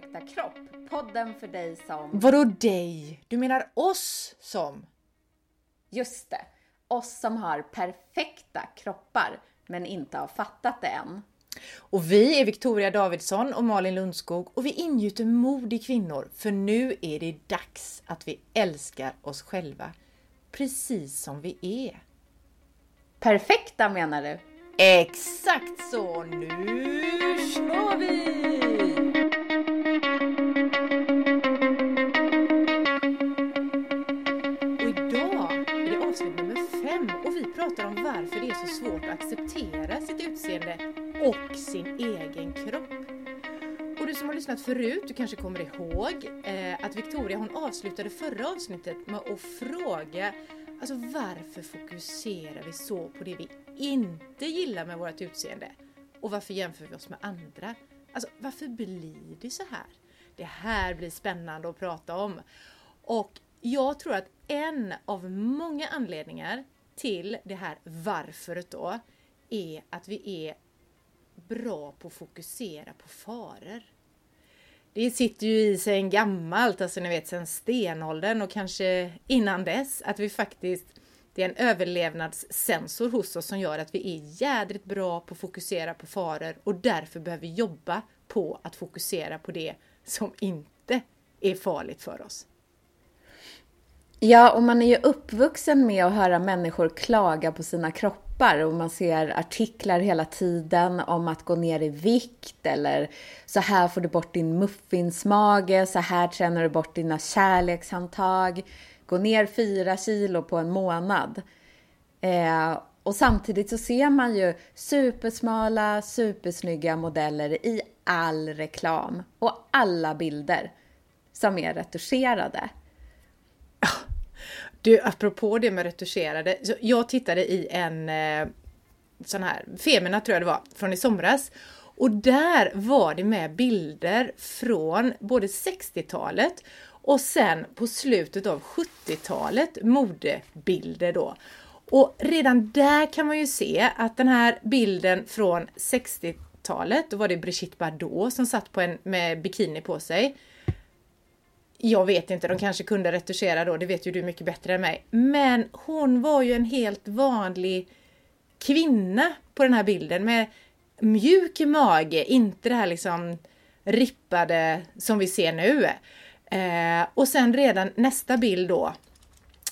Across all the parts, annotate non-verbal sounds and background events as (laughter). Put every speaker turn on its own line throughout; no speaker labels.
perfekta kropp. Podden för dig som...
Vadå dig? Du menar oss som?
Just det. Oss som har perfekta kroppar men inte har fattat det än.
Och vi är Victoria Davidsson och Malin Lundskog och vi ingjuter mod i kvinnor för nu är det dags att vi älskar oss själva precis som vi är.
Perfekta menar du?
Exakt så! Nu kör vi! Så svårt att acceptera sitt utseende och sin egen kropp. Och du som har lyssnat förut, du kanske kommer ihåg eh, att Victoria hon avslutade förra avsnittet med att fråga Alltså varför fokuserar vi så på det vi inte gillar med vårt utseende? Och varför jämför vi oss med andra? Alltså varför blir det så här? Det här blir spännande att prata om. Och jag tror att en av många anledningar till det här varföret då är att vi är bra på att fokusera på faror. Det sitter ju i sig en gammalt, alltså ni vet sen stenåldern och kanske innan dess, att vi faktiskt det är en överlevnadssensor hos oss som gör att vi är jädrigt bra på att fokusera på faror och därför behöver vi jobba på att fokusera på det som inte är farligt för oss.
Ja, och man är ju uppvuxen med att höra människor klaga på sina kroppar och man ser artiklar hela tiden om att gå ner i vikt eller så här får du bort din muffinsmage, så här tränar du bort dina kärlekshandtag, gå ner fyra kilo på en månad. Eh, och samtidigt så ser man ju supersmala, supersnygga modeller i all reklam och alla bilder som är retuscherade.
Du, apropå det med retuscherade. Jag tittade i en eh, sån här, Femina tror jag det var, från i somras. Och där var det med bilder från både 60-talet och sen på slutet av 70-talet, modebilder då. Och redan där kan man ju se att den här bilden från 60-talet, då var det Brigitte Bardot som satt på en, med bikini på sig. Jag vet inte, de kanske kunde retuschera då, det vet ju du mycket bättre än mig. Men hon var ju en helt vanlig kvinna på den här bilden med mjuk mage, inte det här liksom rippade som vi ser nu. Eh, och sen redan nästa bild då,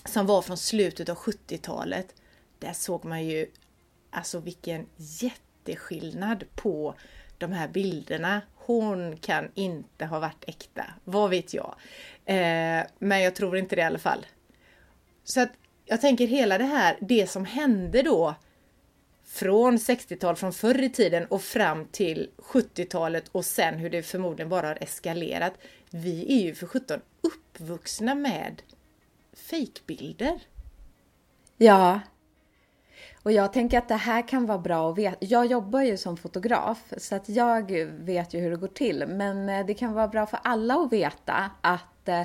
som var från slutet av 70-talet, där såg man ju alltså vilken jätteskillnad på de här bilderna. Hon kan inte ha varit äkta, vad vet jag. Eh, men jag tror inte det i alla fall. Så att jag tänker hela det här, det som hände då från 60-tal, från förr i tiden och fram till 70-talet och sen hur det förmodligen bara har eskalerat. Vi är ju för 17 uppvuxna med fejkbilder.
Ja, och jag tänker att det här kan vara bra att veta. Jag jobbar ju som fotograf så att jag vet ju hur det går till. Men eh, det kan vara bra för alla att veta att eh,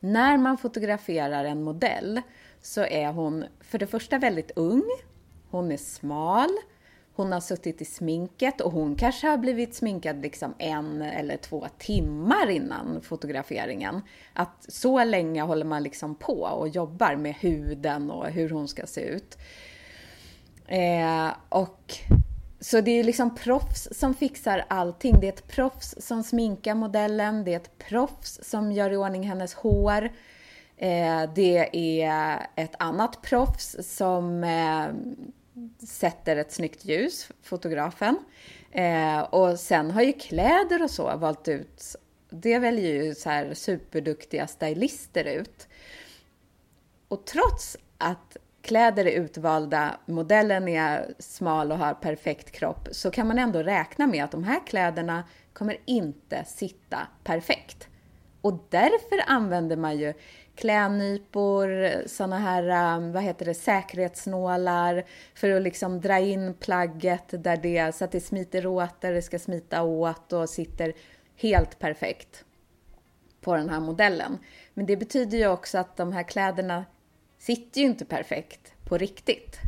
när man fotograferar en modell så är hon för det första väldigt ung. Hon är smal. Hon har suttit i sminket och hon kanske har blivit sminkad liksom en eller två timmar innan fotograferingen. Att så länge håller man liksom på och jobbar med huden och hur hon ska se ut. Eh, och så det är liksom proffs som fixar allting. Det är ett proffs som sminkar modellen, det är ett proffs som gör i ordning hennes hår. Eh, det är ett annat proffs som eh, sätter ett snyggt ljus, fotografen. Eh, och sen har ju kläder och så valt ut, det väljer ju så här superduktiga stylister ut. Och trots att kläder är utvalda, modellen är smal och har perfekt kropp, så kan man ändå räkna med att de här kläderna kommer inte sitta perfekt. Och därför använder man ju klädnypor, såna här, um, vad heter det, säkerhetsnålar för att liksom dra in plagget där det, så att det smiter åt där det ska smita åt och sitter helt perfekt på den här modellen. Men det betyder ju också att de här kläderna sitter ju inte perfekt på riktigt.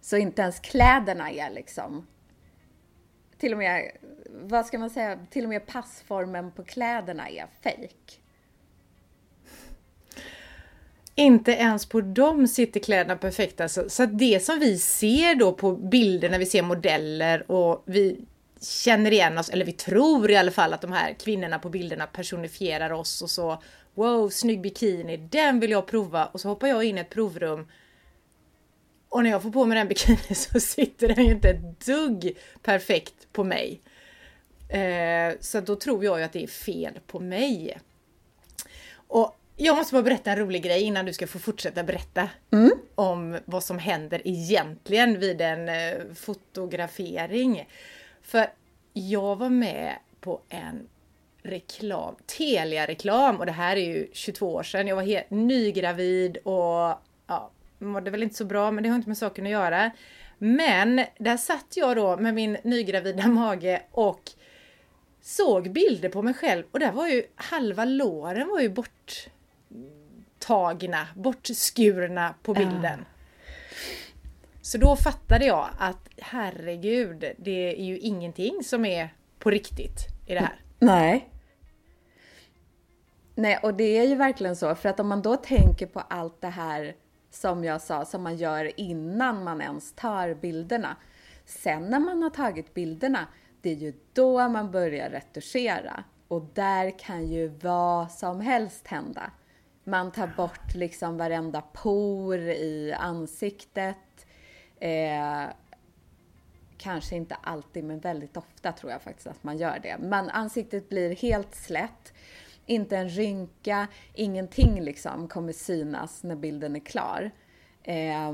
Så inte ens kläderna är liksom till och med, vad ska man säga, till och med passformen på kläderna är fejk.
Inte ens på dem sitter kläderna perfekt alltså. så det som vi ser då på bilder när vi ser modeller och vi känner igen oss, eller vi tror i alla fall att de här kvinnorna på bilderna personifierar oss och så Wow, snygg bikini, den vill jag prova och så hoppar jag in i ett provrum och när jag får på mig den bikinin (laughs) så sitter den ju inte ett dugg perfekt på mig. Eh, så då tror jag ju att det är fel på mig. Och jag måste bara berätta en rolig grej innan du ska få fortsätta berätta mm. om vad som händer egentligen vid en eh, fotografering. För jag var med på en reklam, Telia-reklam och det här är ju 22 år sedan. Jag var helt nygravid och ja, mådde väl inte så bra men det har inte med saken att göra. Men där satt jag då med min nygravida (laughs) mage och såg bilder på mig själv och där var ju halva låren var ju borttagna, bortskurna på bilden. Så då fattade jag att herregud, det är ju ingenting som är på riktigt i det här.
Nej. Nej, och det är ju verkligen så, för att om man då tänker på allt det här som jag sa, som man gör innan man ens tar bilderna. Sen när man har tagit bilderna, det är ju då man börjar retuschera. Och där kan ju vad som helst hända. Man tar bort liksom varenda por i ansiktet. Eh, kanske inte alltid, men väldigt ofta tror jag faktiskt att man gör det. Men ansiktet blir helt slätt. Inte en rynka, ingenting liksom kommer synas när bilden är klar. Eh,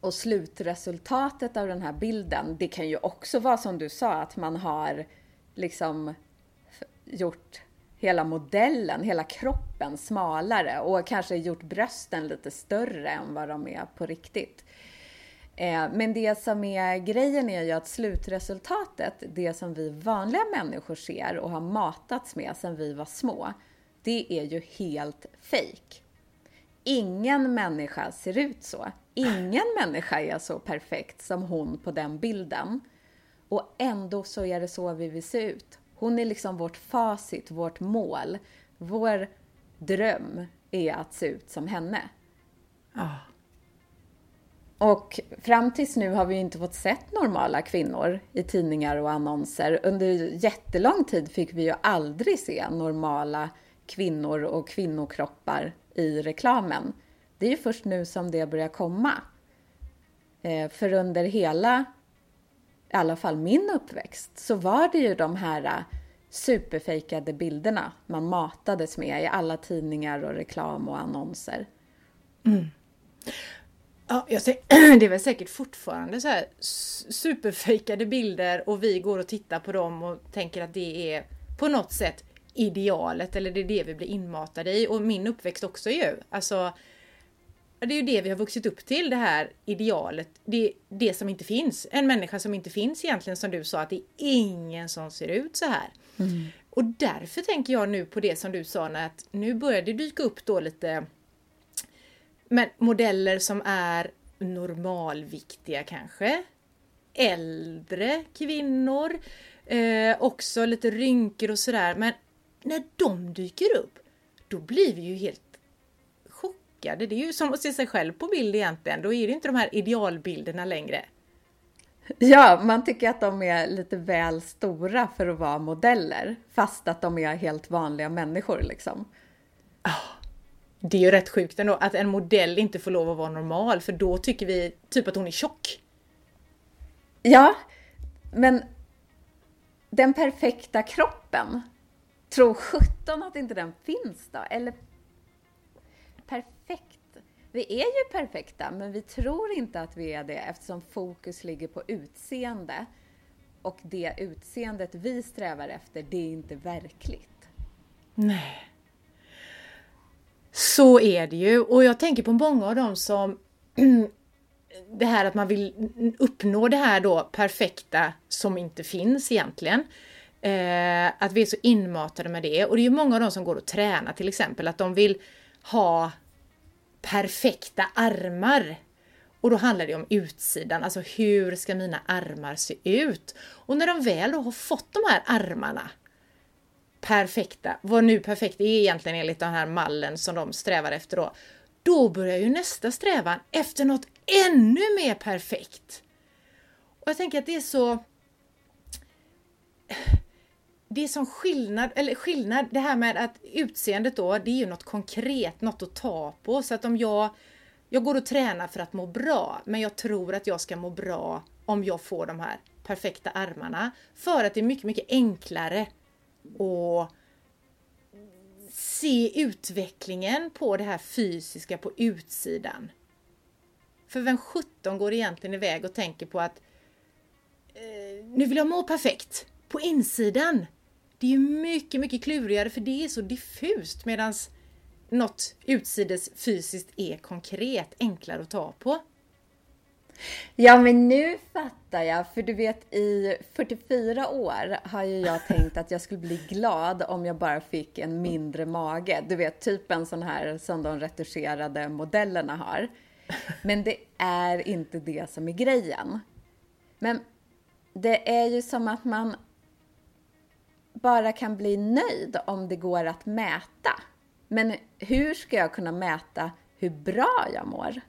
och slutresultatet av den här bilden, det kan ju också vara som du sa, att man har liksom gjort hela modellen, hela kroppen smalare och kanske gjort brösten lite större än vad de är på riktigt. Eh, men det som är grejen är ju att slutresultatet, det som vi vanliga människor ser och har matats med sedan vi var små, det är ju helt fejk. Ingen människa ser ut så. Ingen människa är så perfekt som hon på den bilden. Och ändå så är det så vi vill se ut. Hon är liksom vårt facit, vårt mål. Vår dröm är att se ut som henne. Oh. Och fram tills nu har vi inte fått sett normala kvinnor i tidningar och annonser. Under jättelång tid fick vi ju aldrig se normala kvinnor och kvinnokroppar i reklamen. Det är ju först nu som det börjar komma. Eh, för under hela, i alla fall min uppväxt, så var det ju de här eh, superfejkade bilderna man matades med i alla tidningar och reklam och annonser. Mm.
Ja, jag ser, (clears throat) det är väl säkert fortfarande så här superfejkade bilder och vi går och tittar på dem och tänker att det är på något sätt idealet eller det är det vi blir inmatade i och min uppväxt också ju. Alltså, det är ju det vi har vuxit upp till, det här idealet. Det, det som inte finns. En människa som inte finns egentligen, som du sa, att det är ingen som ser ut så här. Mm. Och därför tänker jag nu på det som du sa, att nu börjar det dyka upp då lite men modeller som är normalviktiga kanske. Äldre kvinnor. Eh, också lite rynkor och sådär. Men när de dyker upp, då blir vi ju helt chockade. Det är ju som att se sig själv på bild egentligen. Då är det inte de här idealbilderna längre.
Ja, man tycker att de är lite väl stora för att vara modeller, fast att de är helt vanliga människor liksom.
Oh. Det är ju rätt sjukt ändå att en modell inte får lov att vara normal för då tycker vi typ att hon är tjock.
Ja, men den perfekta kroppen, tror sjutton att inte den finns då? Eller perfekt? Vi är ju perfekta, men vi tror inte att vi är det eftersom fokus ligger på utseende. Och det utseendet vi strävar efter, det är inte verkligt.
Nej. Så är det ju och jag tänker på många av dem som (clears throat) det här att man vill uppnå det här då perfekta som inte finns egentligen. Eh, att vi är så inmatade med det och det är ju många av dem som går och tränar till exempel att de vill ha perfekta armar. Och då handlar det om utsidan, alltså hur ska mina armar se ut? Och när de väl då har fått de här armarna perfekta, vad nu perfekt är egentligen enligt den här mallen som de strävar efter då, då börjar ju nästa strävan efter något ännu mer perfekt. Och jag tänker att det är så det är som skillnad, eller skillnad, det här med att utseendet då, det är ju något konkret, något att ta på. Så att om jag, jag går och tränar för att må bra, men jag tror att jag ska må bra om jag får de här perfekta armarna. För att det är mycket, mycket enklare och se utvecklingen på det här fysiska på utsidan. För vem sjutton går egentligen iväg och tänker på att eh, nu vill jag må perfekt på insidan. Det är ju mycket, mycket klurigare för det är så diffust medan något utsides fysiskt är konkret, enklare att ta på.
Ja, men nu fattar jag. För du vet, i 44 år har ju jag tänkt att jag skulle bli glad om jag bara fick en mindre mage. Du vet, typ en sån här som de retuscherade modellerna har. Men det är inte det som är grejen. Men det är ju som att man bara kan bli nöjd om det går att mäta. Men hur ska jag kunna mäta hur bra jag mår?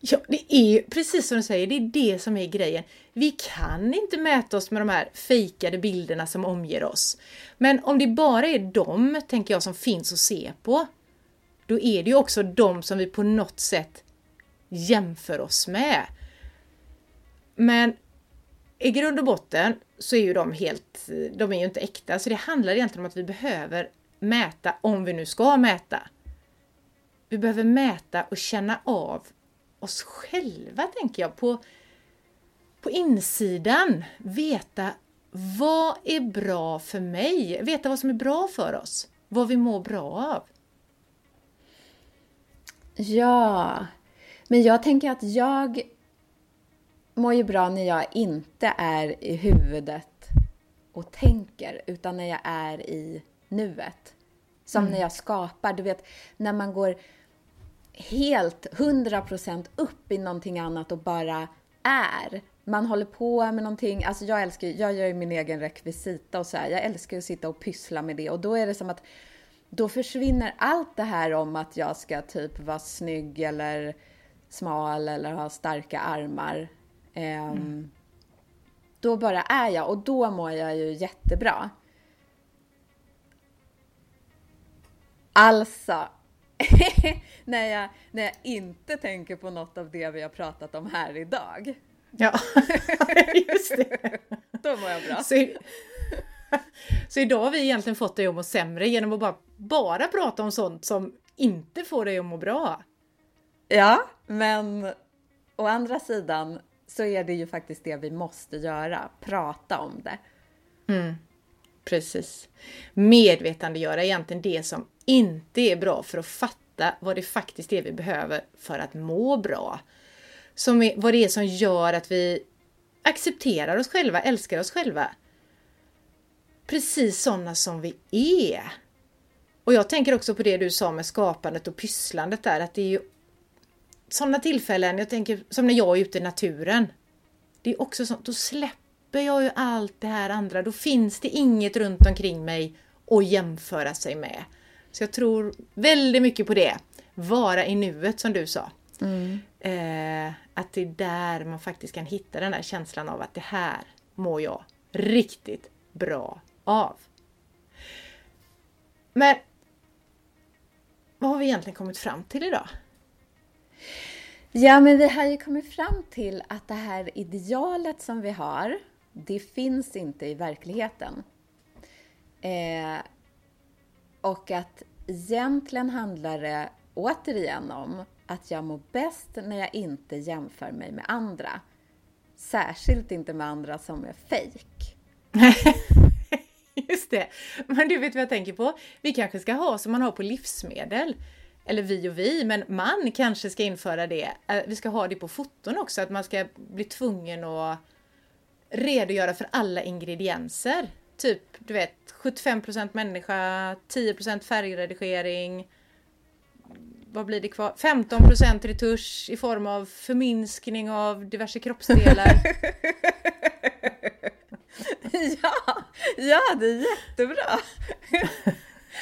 Ja, det är precis som du säger, det är det som är grejen. Vi kan inte mäta oss med de här fejkade bilderna som omger oss. Men om det bara är de, tänker jag, som finns att se på, då är det ju också de som vi på något sätt jämför oss med. Men i grund och botten så är ju de helt, de är ju inte äkta, så det handlar egentligen om att vi behöver mäta, om vi nu ska mäta. Vi behöver mäta och känna av oss själva, tänker jag, på, på insidan. Veta vad är bra för mig? Veta vad som är bra för oss. Vad vi mår bra av.
Ja, men jag tänker att jag mår ju bra när jag inte är i huvudet och tänker, utan när jag är i nuet. Som mm. när jag skapar, du vet, när man går helt 100% upp i någonting annat och bara är. Man håller på med någonting, alltså jag älskar jag gör ju min egen rekvisita och så här. Jag älskar att sitta och pyssla med det och då är det som att då försvinner allt det här om att jag ska typ vara snygg eller smal eller ha starka armar. Um, mm. Då bara är jag och då mår jag ju jättebra. Alltså, (laughs) när, jag, när jag inte tänker på något av det vi har pratat om här idag.
Ja, (laughs) just det. (laughs)
Då mår jag bra.
Så, så idag har vi egentligen fått dig att må sämre genom att bara, bara prata om sånt som inte får dig att må bra.
Ja, men å andra sidan så är det ju faktiskt det vi måste göra, prata om det.
Mm, precis. Medvetandegöra egentligen det som inte är bra för att fatta vad det faktiskt är vi behöver för att må bra. Som är, vad det är som gör att vi accepterar oss själva, älskar oss själva. Precis sådana som vi är. Och jag tänker också på det du sa med skapandet och pysslandet där, att det är ju sådana tillfällen, jag tänker som när jag är ute i naturen. Det är också sånt, då släpper jag ju allt det här andra. Då finns det inget runt omkring mig att jämföra sig med. Så jag tror väldigt mycket på det. Vara i nuet som du sa. Mm. Eh, att det är där man faktiskt kan hitta den här känslan av att det här mår jag riktigt bra av. Men vad har vi egentligen kommit fram till idag?
Ja, men vi har ju kommit fram till att det här idealet som vi har, det finns inte i verkligheten. Eh, och att egentligen handlar det återigen om att jag mår bäst när jag inte jämför mig med andra. Särskilt inte med andra som är fejk. (laughs)
Just det. Men du vet vad jag tänker på? Vi kanske ska ha som man har på livsmedel eller vi och vi, men man kanske ska införa det. Eh, vi ska ha det på foton också, att man ska bli tvungen att redogöra för alla ingredienser. Typ, du vet, 75% människa, 10% färgredigering, vad blir det kvar? 15% retusch i form av förminskning av diverse kroppsdelar. (laughs)
ja, ja, det är jättebra.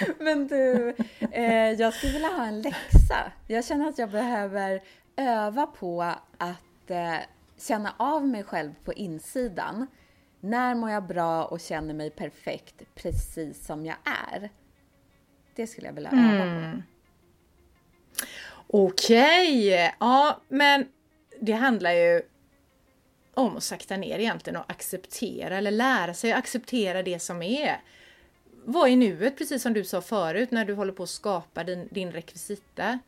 (laughs) Men du, eh, jag skulle vilja ha en läxa. Jag känner att jag behöver öva på att eh, känna av mig själv på insidan. När mår jag bra och känner mig perfekt precis som jag är? Det skulle jag vilja öva mm. på.
Okej, okay. ja men det handlar ju om att sakta ner egentligen och acceptera eller lära sig att acceptera det som är. Vad är nuet, precis som du sa förut, när du håller på att skapa din, din rekvisita.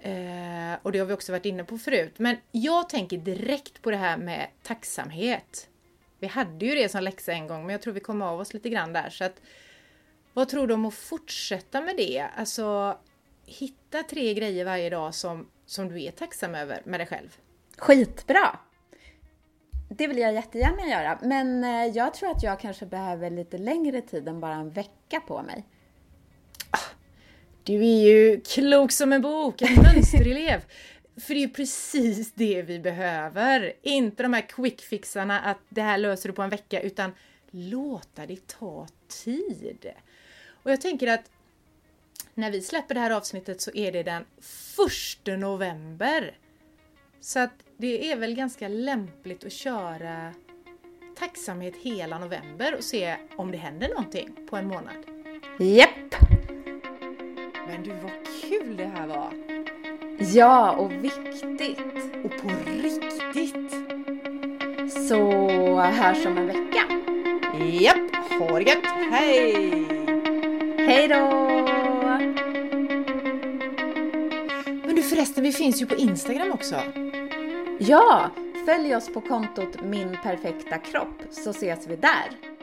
Eh, Eh, och det har vi också varit inne på förut. Men jag tänker direkt på det här med tacksamhet. Vi hade ju det som läxa en gång, men jag tror vi kom av oss lite grann där. Så att, vad tror du om att fortsätta med det? Alltså, hitta tre grejer varje dag som, som du är tacksam över med dig själv.
Skitbra! Det vill jag jättegärna göra, men eh, jag tror att jag kanske behöver lite längre tid än bara en vecka på mig.
Du är ju klok som en bok, en mönsterelev. (laughs) För det är ju precis det vi behöver. Inte de här quickfixarna att det här löser du på en vecka, utan låta det ta tid. Och jag tänker att när vi släpper det här avsnittet så är det den 1 november. Så att det är väl ganska lämpligt att köra tacksamhet hela november och se om det händer någonting på en månad.
Japp!
Men du, vad kul det här var!
Ja, och viktigt!
Och på riktigt!
Så hörs om en vecka!
Japp! Ha det gött! Hej!
Hej då!
Men du förresten, vi finns ju på Instagram också.
Ja, följ oss på kontot Min Perfekta Kropp så ses vi där.